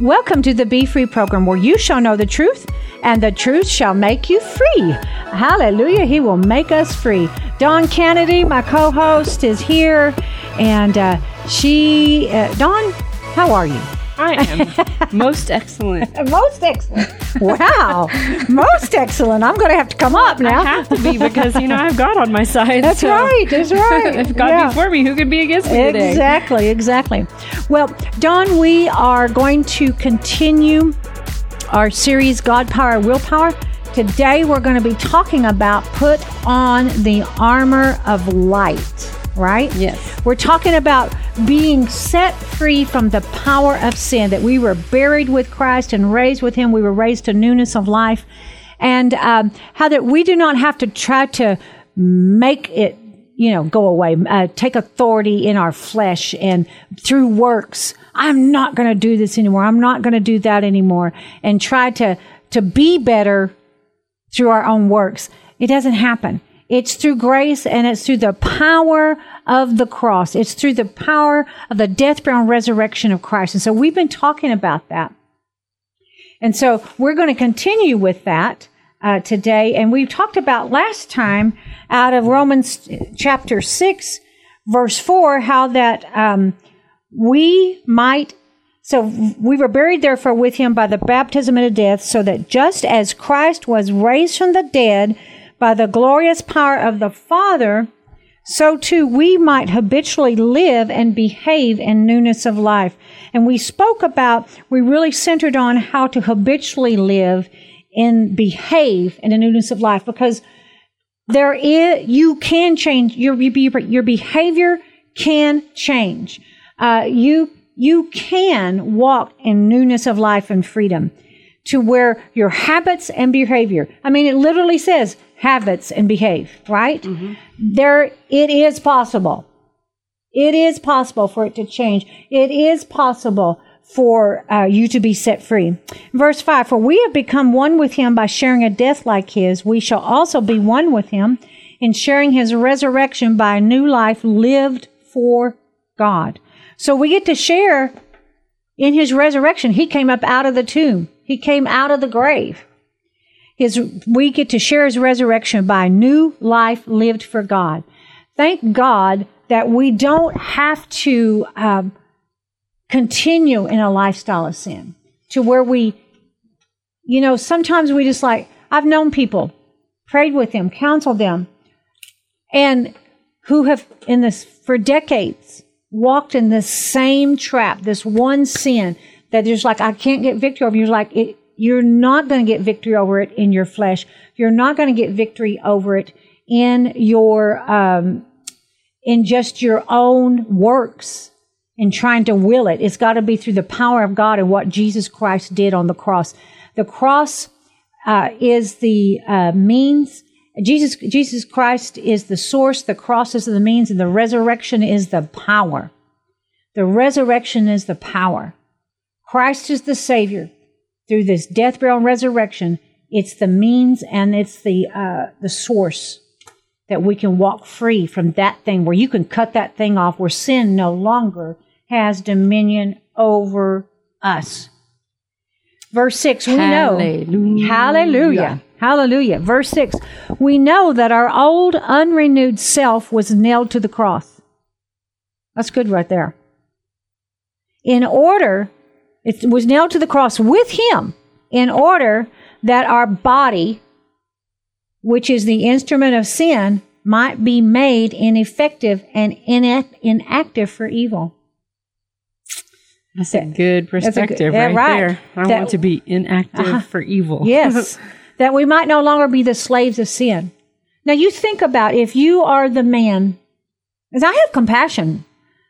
Welcome to the Be Free program where you shall know the truth and the truth shall make you free. Hallelujah. He will make us free. Dawn Kennedy, my co host, is here. And uh, she, uh, Dawn, how are you? I am most excellent. Most excellent. Wow. Most excellent. I'm going to have to come up now. I have to be because you know I've God on my side. That's so right. That's right. if God Yeah. be for me, who could be against me today? Exactly, exactly. Well, Dawn, we are going to continue our series, God Power, Willpower. Today, we're going to be talking about put on the armor of light, right? Yes. We're talking about being set free from the power of sin, that we were buried with Christ and raised with Him. We were raised to newness of life. And um, how that we do not have to try to make it, you know, go away, uh, take authority in our flesh and through works. I'm not going to do this anymore. I'm not going to do that anymore. And try to, to be better through our own works. It doesn't happen. It's through grace and it's through the power of the cross. It's through the power of the death, burial, and resurrection of Christ. And so we've been talking about that. And so we're going to continue with that uh, today. And we talked about last time out of Romans chapter 6, verse 4, how that um, we might so we were buried therefore with him by the baptism into death, so that just as Christ was raised from the dead by the glorious power of the Father, so too we might habitually live and behave in newness of life. And we spoke about, we really centered on how to habitually live and behave in a newness of life because there is, you can change, your, your behavior can change. Uh, you you can walk in newness of life and freedom to where your habits and behavior, I mean, it literally says habits and behave, right? There, it is possible. It is possible for it to change. It is possible for uh, you to be set free. Verse 5 For we have become one with him by sharing a death like his. We shall also be one with him in sharing his resurrection by a new life lived for God. So we get to share in his resurrection. He came up out of the tomb. He came out of the grave. His, we get to share his resurrection by new life lived for God. Thank God that we don't have to um, continue in a lifestyle of sin to where we, you know, sometimes we just like, I've known people, prayed with them, counseled them, and who have in this for decades walked in this same trap, this one sin that there's like, I can't get victory over. You're like, it, you're not going to get victory over it in your flesh. You're not going to get victory over it in your, um, in just your own works and trying to will it. It's got to be through the power of God and what Jesus Christ did on the cross. The cross uh, is the uh, means. Jesus, Jesus Christ is the source. The cross is the means, and the resurrection is the power. The resurrection is the power. Christ is the Savior. Through this death, burial, and resurrection, it's the means and it's the uh, the source that we can walk free from that thing where you can cut that thing off where sin no longer has dominion over us. Verse 6, we know. Hallelujah. Hallelujah. Hallelujah. Verse 6, we know that our old unrenewed self was nailed to the cross. That's good right there. In order, it was nailed to the cross with him in order that our body, which is the instrument of sin, might be made ineffective and inact- inactive for evil. That's a good perspective yeah, right, right. there. I That- want to be inactive uh-huh. for evil. Yes, that we might no longer be the slaves of sin. Now, you think about if you are the man, because I have compassion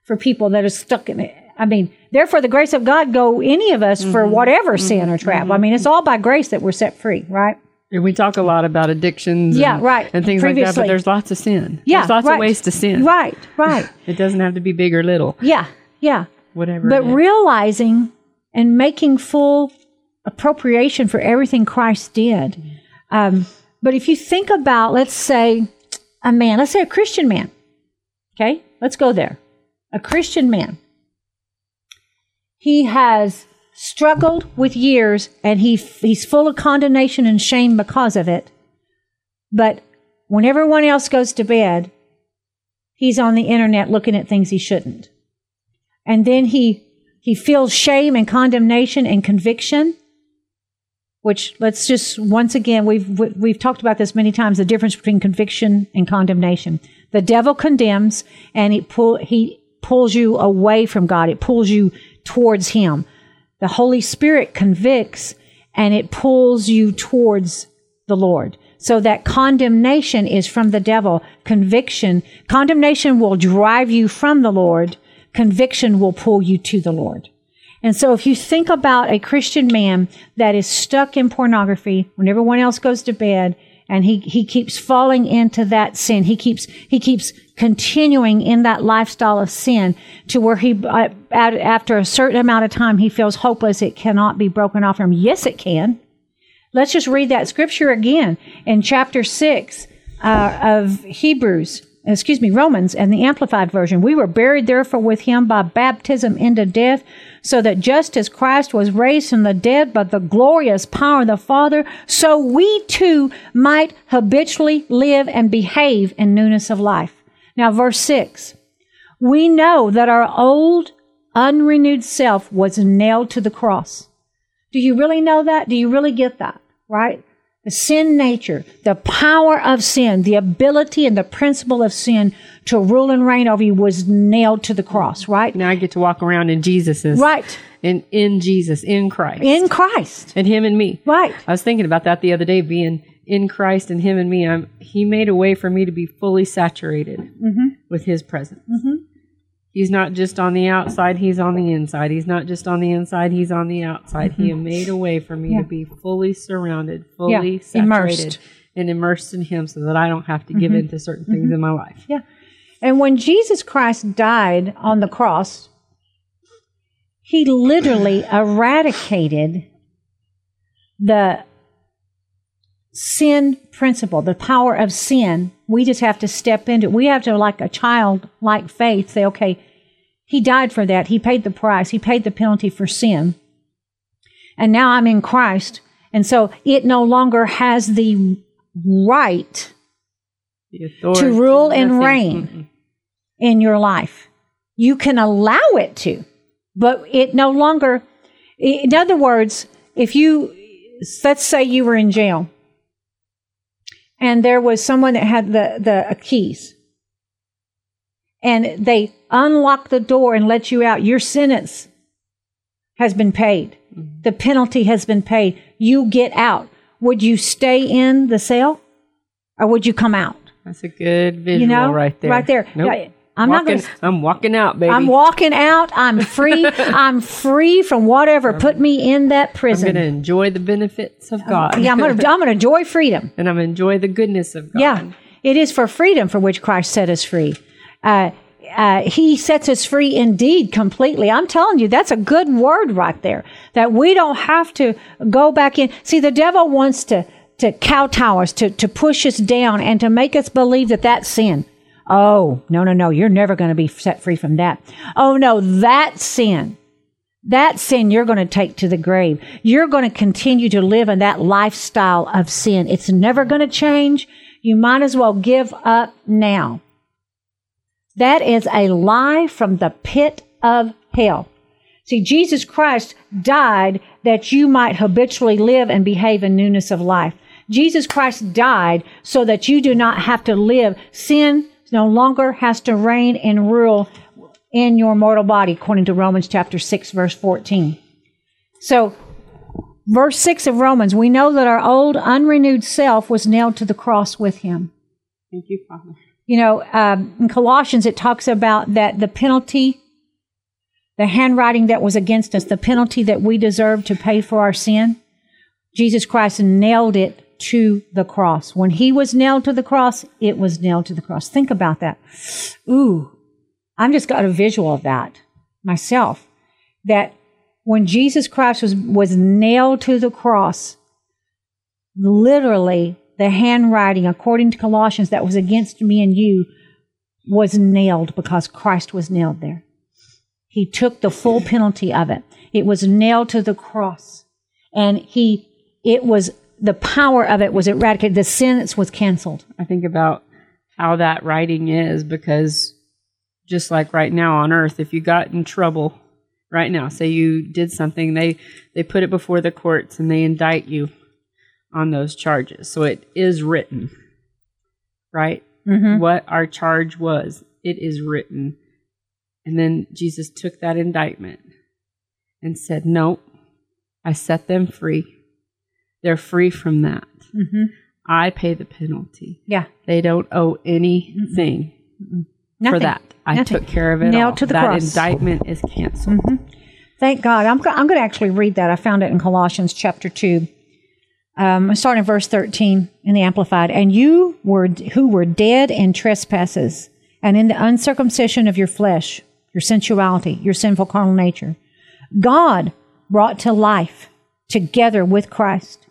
for people that are stuck in it. I mean, therefore, the grace of God go any of us for mm-hmm. whatever mm-hmm. sin or trap. I mm-hmm. mean, it's all by grace that we're set free, right? And we talk a lot about addictions Yeah, and, right. and things like that, but there's lots of sin. Yeah, there's lots right. of ways to sin. Right, right. It doesn't have to be big or little, yeah, yeah. whatever. But realizing and making full appropriation for everything Christ did. Um, but if you think about, let's say, a man, let's say a Christian man, okay? Let's go there. A Christian man. He has struggled with years and he, he's full of condemnation and shame because of it. But when everyone else goes to bed, he's on the internet looking at things he shouldn't. And then he, he feels shame and condemnation and conviction, which let's just, once again, we've, we've talked about this many times, the difference between conviction and condemnation. The devil condemns and he pull, he pulls you away from God. It pulls you towards him. The Holy Spirit convicts and it pulls you towards the Lord. So that condemnation is from the devil. Conviction, condemnation will drive you from the Lord. Conviction will pull you to the Lord. And so if you think about a Christian man that is stuck in pornography when everyone else goes to bed and he, he keeps falling into that sin, he keeps, he keeps continuing in that lifestyle of sin to where he, uh, after a certain amount of time, he feels hopeless. It cannot be broken off from. Yes, it can. Let's just read that scripture again in chapter 6 uh, of Hebrews, excuse me, Romans and the Amplified Version. We were buried therefore with him by baptism into death, so that just as Christ was raised from the dead by the glorious power of the Father, so we too might habitually live and behave in newness of life. Now, verse 6. We know that our old, unrenewed self was nailed to the cross. Do you really know that? Do you really get that? Right? The sin nature, the power of sin, the ability and the principle of sin to rule and reign over you was nailed to the cross, right? Now I get to walk around in Jesus's. Right. In, in Jesus, in Christ. In Christ. And Him and me. Right. I was thinking about that the other day, being in Christ and Him and me. I'm, he made a way for me to be fully saturated Mm-hmm. with His presence. He's not just on the outside, He's on the inside. He's not just on the inside, He's on the outside. He made a way for me Mm-hmm. Yeah. to be fully surrounded, fully Yeah, saturated, immersed. and immersed in Him so that I don't have to give Mm-hmm. in to certain things in my life. Yeah. And when Jesus Christ died on the cross, he literally eradicated the sin principle, the power of sin. We just have to step into it. We have to, like a child, like faith, say, okay, he died for that. He paid the price. He paid the penalty for sin. And now I'm in Christ. And so it no longer has the right The authority, to rule and nothing. reign Mm-mm. in your life. You can allow it to, but it no longer, in other words, if you, let's say you were in jail and there was someone that had the, the keys and they unlock the door and let you out, your sentence has been paid. Mm-hmm. The penalty has been paid. You get out. Would you stay in the cell or would you come out? That's a good visual You know, right there. right there. Nope. I'm not walking, gonna- I'm walking out, baby. I'm walking out. I'm free. I'm free from whatever put me in that prison. I'm going to enjoy the benefits of God. yeah, I'm gonna, I'm gonna enjoy freedom. and I'm going to enjoy the goodness of God. Yeah, it is for freedom for which Christ set us free. Uh, uh, he sets us free indeed completely. I'm telling you, that's a good word right there. That we don't have to go back in. See, the devil wants to to kowtow us, to to push us down, and to make us believe that that's sin. Oh no, no, no! You're never going to be set free from that. Oh no, that sin. That sin you're going to take to the grave. You're going to continue to live in that lifestyle of sin. It's never going to change. You might as well give up now. That is a lie from the pit of hell. See, Jesus Christ died that you might habitually live and behave in newness of life. Jesus Christ died so that you do not have to live. Sin no longer has to reign and rule in your mortal body, according to Romans chapter 6, verse 14. So, verse 6 of Romans, we know that our old unrenewed self was nailed to the cross with him. Thank you, Father. You know, um, in Colossians, it talks about that the penalty, the handwriting that was against us, the penalty that we deserved to pay for our sin, Jesus Christ nailed it to the cross. When he was nailed to the cross, it was nailed to the cross. Think about that. Ooh, I've just got a visual of that myself. That when Jesus Christ was, was nailed to the cross, literally the handwriting, according to Colossians, that was against me and you was nailed because Christ was nailed there. He took the full penalty of it. It was nailed to the cross. And he, it was, the power of it was eradicated. The sentence was canceled. I think about how that writing is because just like right now on earth, if you got in trouble right now, say you did something, they, they put it before the courts and they indict you on those charges. So it is written, right? Mm-hmm. What our charge was, it is written. And then Jesus took that indictment and said, Nope, I set them free. They're free from that. Mm-hmm. I pay the penalty. Yeah. They don't owe anything for that. I Nothing. took care of it. Nailed all. to the that cross. indictment is canceled. Thank God. I'm, go- I'm going to actually read that. I found it in Colossians chapter 2. Um, I'm starting in verse 13 in the Amplified. And you were, who were dead in trespasses and in the uncircumcision of your flesh, your sensuality, your sinful carnal nature, God brought to life together with Christ,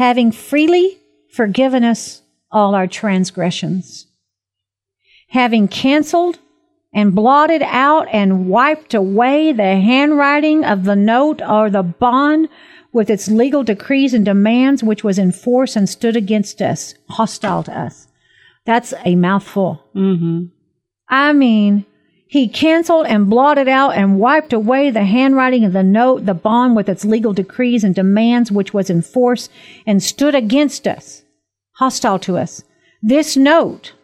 having freely forgiven us all our transgressions, having canceled and blotted out and wiped away the handwriting of the note or the bond with its legal decrees and demands, which was in force and stood against us, hostile to us. That's a mouthful. Mm-hmm. I mean, he canceled and blotted out and wiped away the handwriting of the note, the bond with its legal decrees and demands, which was in force and stood against us, hostile to us. This note,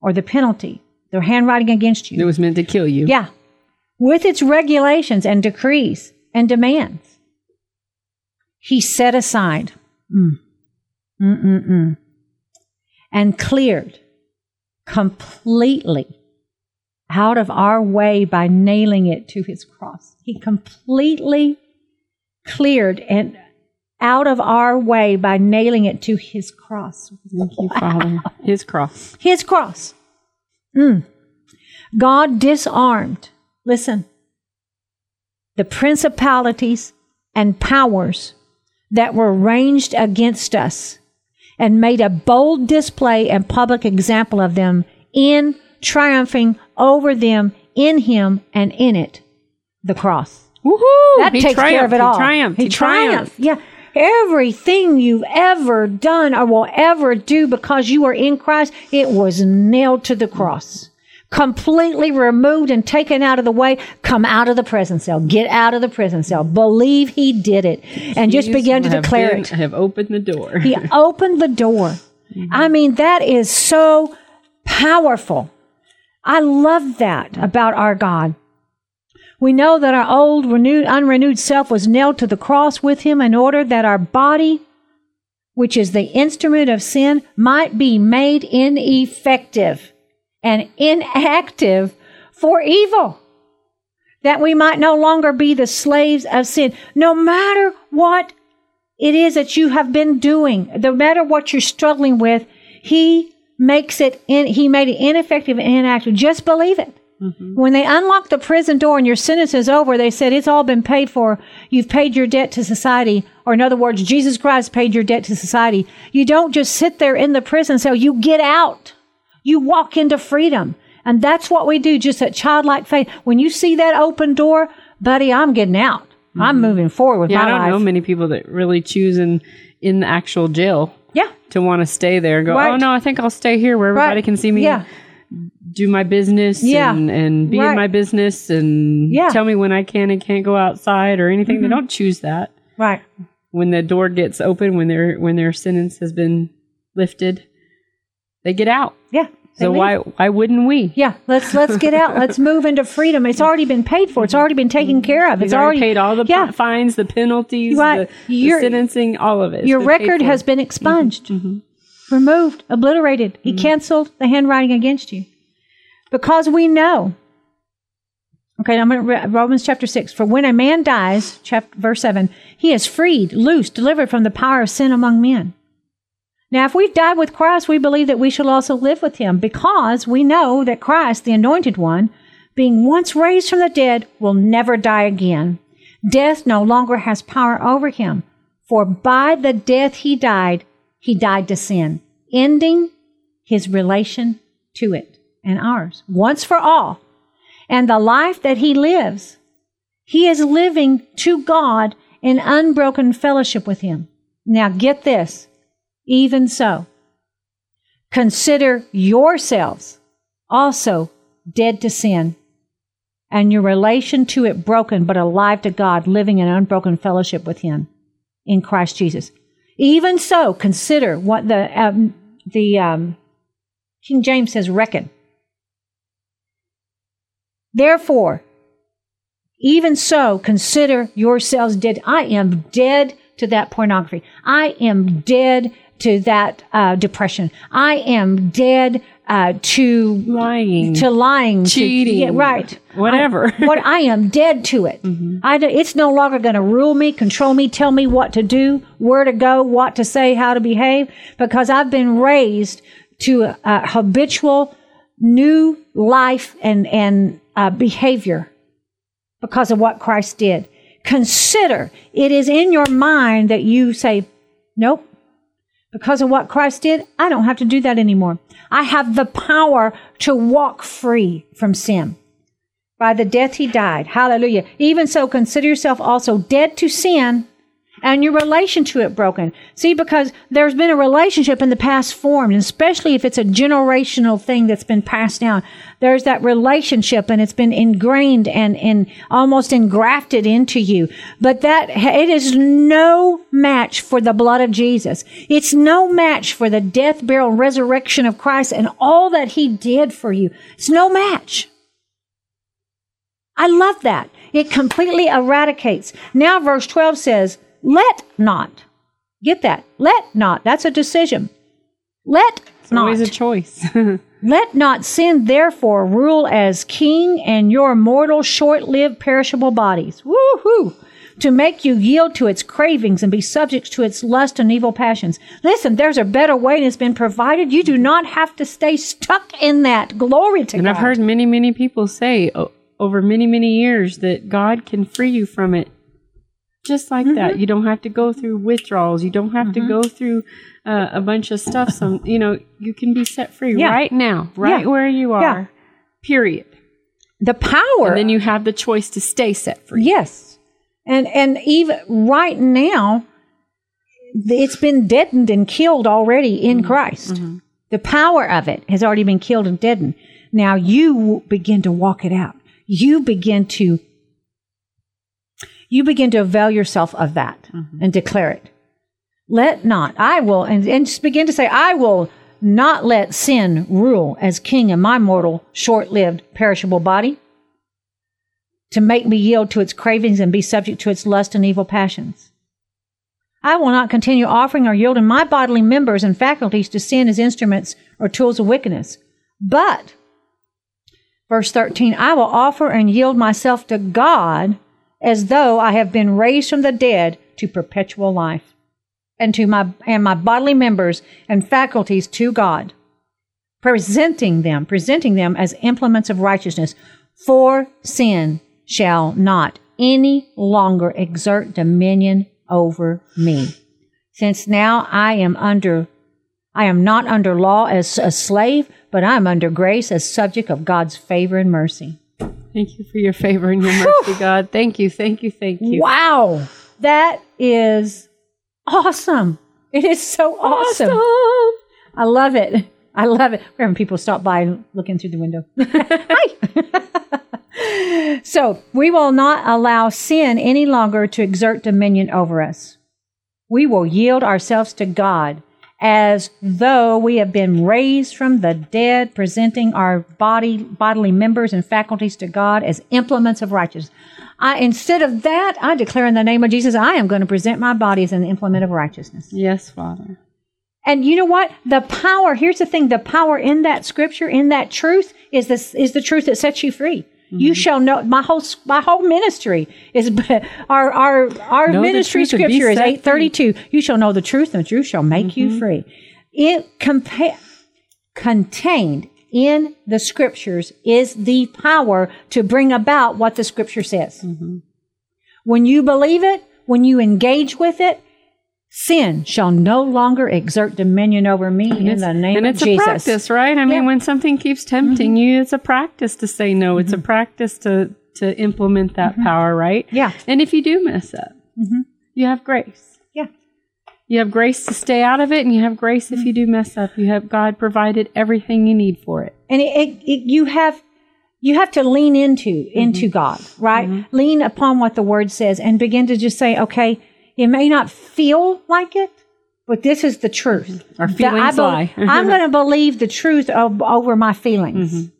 or the penalty, the handwriting against you, It was meant to kill you. yeah, with its regulations and decrees and demands, he set aside. Mm, mm, mm, mm, and cleared completely out of our way by nailing it to his cross. He completely cleared and out of our way by nailing it to his cross. Thank you, Father. His cross. His cross. Mm. God disarmed, listen, the principalities and powers that were ranged against us and made a bold display and public example of them in triumphing over them in him and in it, the cross. Woohoo! That he takes care of it all. He triumphed. He, He triumphed. Yeah. Everything you've ever done or will ever do because you are in Christ, it was nailed to the cross. Completely removed and taken out of the way. Come out of the prison cell. Get out of the prison cell. Believe he did it. And just Keys begin to declare been- it. Have opened the door. He opened the door. I mean, that is so powerful. I love that about our God. We know that our old, renewed, unrenewed self was nailed to the cross with him in order that our body, which is the instrument of sin, might be made ineffective and inactive for evil. That we might no longer be the slaves of sin, no matter what it is that you have been doing, no matter what you're struggling with, he makes it in, he made it ineffective and inactive. Just believe it. Mm-hmm. When they unlock the prison door and your sentence is over, they said it's all been paid for. You've paid your debt to society. Or in other words, Jesus Christ paid your debt to society. You don't just sit there in the prison cell. You get out. You walk into freedom. And that's what we do, just that childlike faith. When you see that open door, buddy, I'm getting out. I'm mm-hmm. moving forward with yeah, my I don't life. know many people that really choose in in the actual jail yeah. to want to stay there and go. Oh, right. Oh no, I think I'll stay here where everybody Right. can see me. Yeah. do my business Yeah. and, and be Right. in my business and Yeah. tell me when I can and can't go outside or anything. They mm-hmm. don't choose that. Right. When the door gets open, when their when their sentence has been lifted, they get out. Yeah. So why why wouldn't we? Yeah, let's let's get out. Let's move into freedom. It's already been paid for. It's already been taken care of. It's already, paid all the yeah. p- fines, the penalties, Right. the, the sentencing, all of it. Your record has been mm-hmm. expunged, mm-hmm. removed, obliterated. He mm-hmm. canceled the handwriting against you because we know. Okay, I'm going to read Romans chapter six. For when a man dies, chapter verse seven, he is freed, loosed, delivered from the power of sin among men. Now, if we've died with Christ, we believe that we shall also live with him because we know that Christ, the anointed one, being once raised from the dead, will never die again. Death no longer has power over him, for by the death he died, he died to sin, ending his relation to it and ours once for all. And the life that he lives, He is living to God in unbroken fellowship with Him. Now get this. Even so, consider yourselves also dead to sin and your relation to it broken, but alive to God, living in unbroken fellowship with Him in Christ Jesus. Even so, consider what the um, the um, King James says, reckon. Therefore, even so, consider yourselves dead. I am dead to that pornography. I am dead to that uh, depression. I am dead uh, to Lying. to lying, to- Cheating. yeah, right? Whatever. I, what I am dead to it. I don't- it's no longer going to rule me, control me, tell me what to do, where to go, what to say, how to behave, because I've been raised to a, a habitual new life and and uh, behavior because of what Christ did. Consider it is in your mind that you say, nope, because of what Christ did, I don't have to do that anymore. I have the power to walk free from sin. By the death he died. Hallelujah. Even so, consider yourself also dead to sin and your relation to it broken. See, because there's been a relationship in the past formed, especially if it's a generational thing that's been passed down. There's that relationship and it's been ingrained and, and almost engrafted into you. But that, it is no match for the blood of Jesus. It's no match for the death, burial, and resurrection of Christ and all that he did for you. It's no match. I love that. It completely eradicates. Now verse 12 says, let not. Get that. Let not. That's a decision. Let It's not. always a choice. Let not sin therefore rule as king and your mortal, short-lived, perishable bodies. Woo-hoo! To make you yield to its cravings and be subject to its lust and evil passions. Listen, there's a better way and it's been provided. You do not have to stay stuck in that. Glory to and God. I've heard many, many people say o- over many, many years that God can free you from it just like that. Mm-hmm. You don't have to go through withdrawals. You don't have to go through uh, a bunch of stuff. Some, you know, you can be set free Yeah. right now, right Yeah. where you are. Yeah. Period. the power. And then you have the choice to stay set free. Yes. And and even right now it's been deadened and killed already in Christ. The power of it has already been killed and deadened. Now you begin to walk it out. You begin to you begin to avail yourself of that mm-hmm. and declare it. Let not, I will, and, and just begin to say, I will not let sin rule as king in my mortal, short lived, perishable body to make me yield to its cravings and be subject to its lust and evil passions. I will not continue offering or yielding my bodily members and faculties to sin as instruments or tools of wickedness. But, verse 13, I will offer and yield myself to God as though I have been raised from the dead to perpetual life, and to my and my bodily members and faculties to God, presenting them, presenting them as implements of righteousness. For sin shall not any longer exert dominion over me. Since now I am under I am not under law as a slave, but I am under grace as subject of God's favor and mercy. Thank you for your favor and your mercy, God. Thank you, thank you, thank you. Wow. That is awesome. It is so awesome. I love it. I love it. We're having people stop by and looking through the window. Hi. so we will not allow sin any longer to exert dominion over us. We will yield ourselves to God as though we have been raised from the dead, presenting our body, bodily members and faculties to God as implements of righteousness. I, instead of that, I declare in the name of Jesus, I am going to present my body as an implement of righteousness. Yes, Father. And you know what? The power, here's the thing, the power in that scripture, in that truth, is this is the truth that sets you free. You mm-hmm. shall know my whole my whole ministry is our our our Know ministry truth and be scripture is eight thirty two. You shall know the truth, and the truth shall make you mm-hmm. free. It compa- contained in the scriptures is the power to bring about what the scripture says. Mm-hmm. When you believe it, when you engage with it, sin shall no longer exert dominion over me in the name and of Jesus. And it's a practice, right? I mean, Yeah. Mm-hmm. when something keeps tempting mm-hmm. you, it's a practice to say no. It's a mm-hmm. practice to to implement that mm-hmm. power, right? Yeah. And if you do mess up, Mhm. you have grace. Yeah. You have grace to stay out of it, and you have grace if you do mess up. You have God provided everything you need for it. and it, it, it, you have you have to lean into into God, right? Lean upon what the Word says and begin to just say, okay, it may not feel like it, but this is the truth. Our feelings I bel- lie. I'm going to believe the truth of, over my feelings.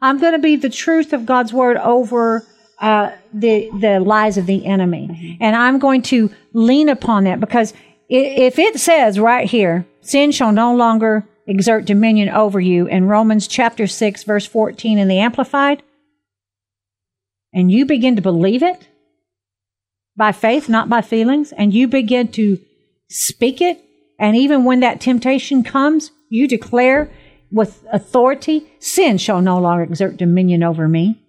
I'm going to be the truth of God's Word over. Uh, the the lies of the enemy, and I'm going to lean upon that because if it says right here, sin shall no longer exert dominion over you in Romans chapter 6 verse 14 in the amplified and you begin to believe it by faith not by feelings and you begin to speak it and even when that temptation comes you declare with authority sin shall no longer exert dominion over me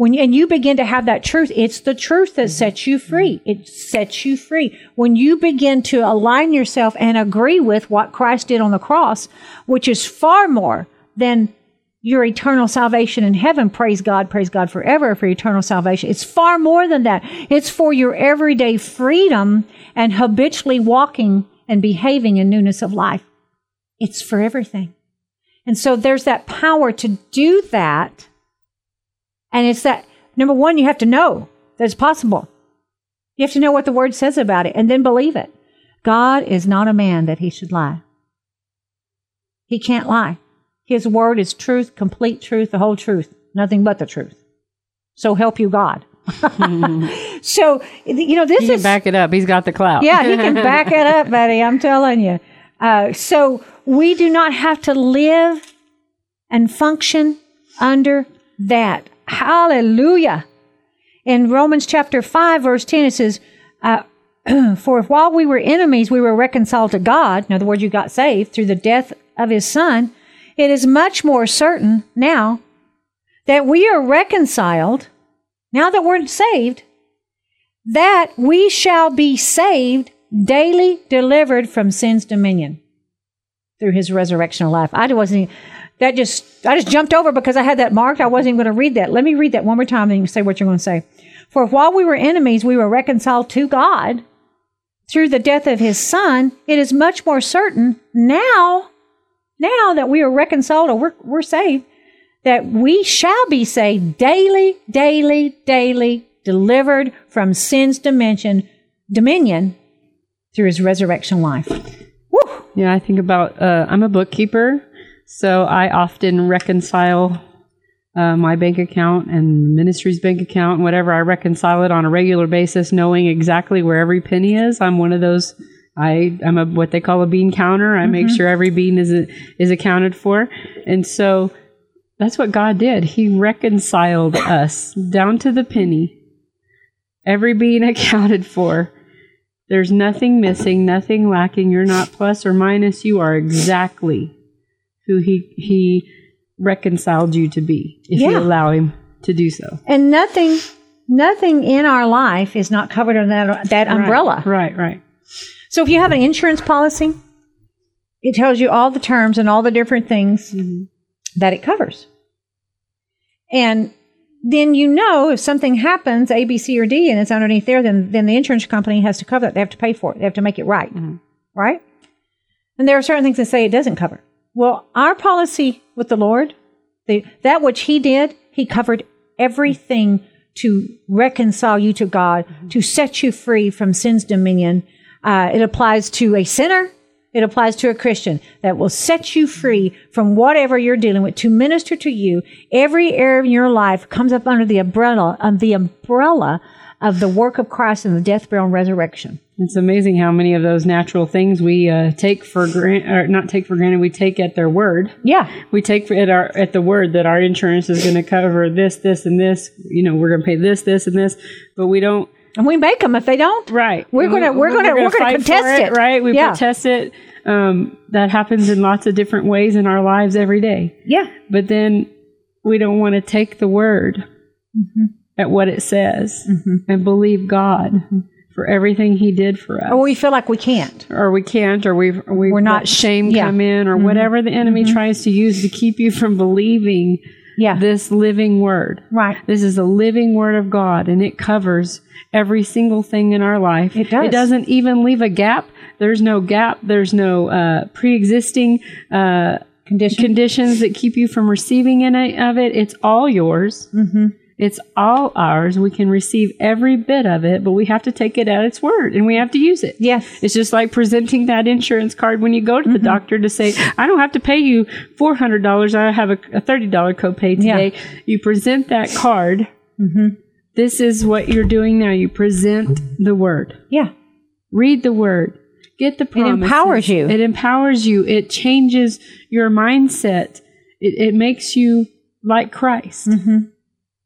when you, and you begin to have that truth, it's the truth that mm-hmm. sets you free. Mm-hmm. It sets you free. When you begin to align yourself and agree with what Christ did on the cross, which is far more than your eternal salvation in heaven. Praise God, praise God forever for eternal salvation. It's far more than that. It's for your everyday freedom and habitually walking and behaving in newness of life. It's for everything. And so there's that power to do that. And it's that number one, you have to know that it's possible. You have to know what the word says about it and then believe it. God is not a man that he should lie. He can't lie. His word is truth, complete truth, the whole truth, nothing but the truth. So help you God. so, you know, this He can is. back it up. He's got the clout. Yeah, he can back it up, buddy. I'm telling you. Uh, so we do not have to live and function under that. Hallelujah. In Romans chapter 5, verse 10, it says, uh, For while we were enemies, we were reconciled to God. In other words, you got saved through the death of his son. It is much more certain now that we are reconciled, now that we're saved, that we shall be saved, daily delivered from sin's dominion through his resurrection of life. I wasn't, that just, I just jumped over because I had that marked. I wasn't even going to read that. Let me read that one more time and you say what you're going to say. For while we were enemies, we were reconciled to God through the death of his son. It is much more certain now, now that we are reconciled or we're, we're saved, that we shall be saved daily, daily, daily, delivered from sin's dimension, dominion through his resurrection life. Woo! Yeah, I think about. Uh, I'm a bookkeeper, so I often reconcile uh, my bank account and ministry's bank account, and whatever. I reconcile it on a regular basis, knowing exactly where every penny is. I'm one of those. I I'm a what they call a bean counter. I make mm-hmm. sure every bean is is accounted for, and so that's what God did. He reconciled us down to the penny. Every bean accounted for. There's nothing missing, nothing lacking. You're not plus or minus. You are exactly who he he reconciled you to be if you allow him to do so. And nothing, nothing in our life is not covered under that, that umbrella. Right, right. So if you have an insurance policy, it tells you all the terms and all the different things mm-hmm. that it covers. And then you know if something happens, A, B, C, or D, and it's underneath there, then, then the insurance company has to cover it. They have to pay for it. They have to make it right. Mm-hmm. Right? And there are certain things that say it doesn't cover. Well, our policy with the Lord, the, that which He did, He covered everything to reconcile you to God, mm-hmm. to set you free from sin's dominion. Uh, it applies to a sinner. It applies to a Christian that will set you free from whatever you're dealing with to minister to you. Every area in your life comes up under the umbrella, um, the umbrella of the work of Christ and the death, burial, and resurrection. It's amazing how many of those natural things we uh, take for granted, or not take for granted, we take at their word. Yeah. We take for- at our at the word that our insurance is going to cover this, this, and this. You know, we're going to pay this, this, and this, but we don't. And we make them if they don't. Right. We're gonna- we're gonna- we're gonna contest it. Right. We Yeah. protest it. Um, that happens in lots of different ways in our lives every day. Yeah. But then we don't want to take the word Mm-hmm. at what it says and believe God Mm-hmm. for everything He did for us. Or we feel like we can't. or we can't, or we've, we We're not- shame yeah. Mm-hmm. come in, or whatever the enemy tries to use to keep you from believing Yeah. this living word. Right. This is a living word of God and it covers every single thing in our life. It does. It doesn't even leave a gap. There's no gap. There's no uh, pre-existing uh, Condition. conditions that keep you from receiving any of it. It's all yours. mm-hmm. It's all ours. We can receive every bit of it, but we have to take it at its word and we have to use it. Yes. It's just like presenting that insurance card when you go to the doctor to say, I don't have to pay you $400. I have a, a $30 copay today. You present that card. Mm-hmm. This is what you're doing now. You present the word. Yeah. Read the word. Get the promises. empowers you. It empowers you. It changes your mindset. It, it makes you like Christ. Mm-hmm.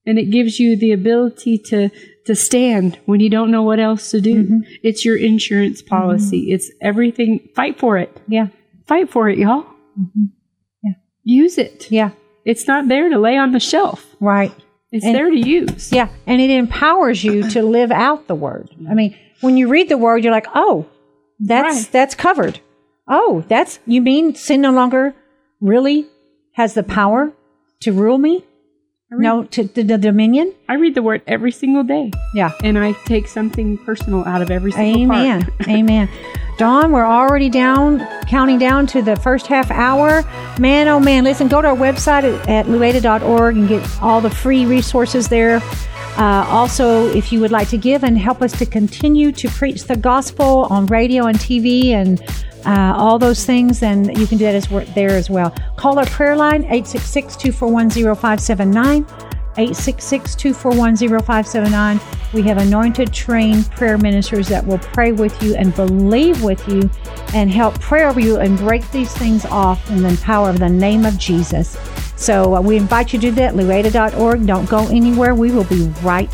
And it gives you the ability to, to stand when you don't know what else to do. Mm-hmm. It's your insurance policy. It's everything. Fight for it. Yeah. Fight for it, y'all. Yeah. Use it. Yeah. It's not there to lay on the shelf. Right. It's And- there to use. Yeah. And it empowers you to live out the word. I mean, when you read the word, you're like, oh, that's Right. that's covered. Oh, that's you mean sin no longer really has the power to rule me? No, to, to the dominion? I read the word every single day. Yeah. And I take something personal out of every single Amen. part. Amen. Dawn, we're already down, counting down to the first half hour. Man, oh man, listen, go to our website at, at lueda.org and get all the free resources there. Uh, also, if you would like to give and help us to continue to preach the gospel on radio and TV and uh, all those things, then you can do that as there as well. Call our prayer line, 866 241 0579. 866-241-0579. We have anointed, trained prayer ministers that will pray with you and believe with you and help pray over you and break these things off in the power of the name of Jesus. So uh, we invite you to do that, lueda.org. Don't go anywhere. We will be right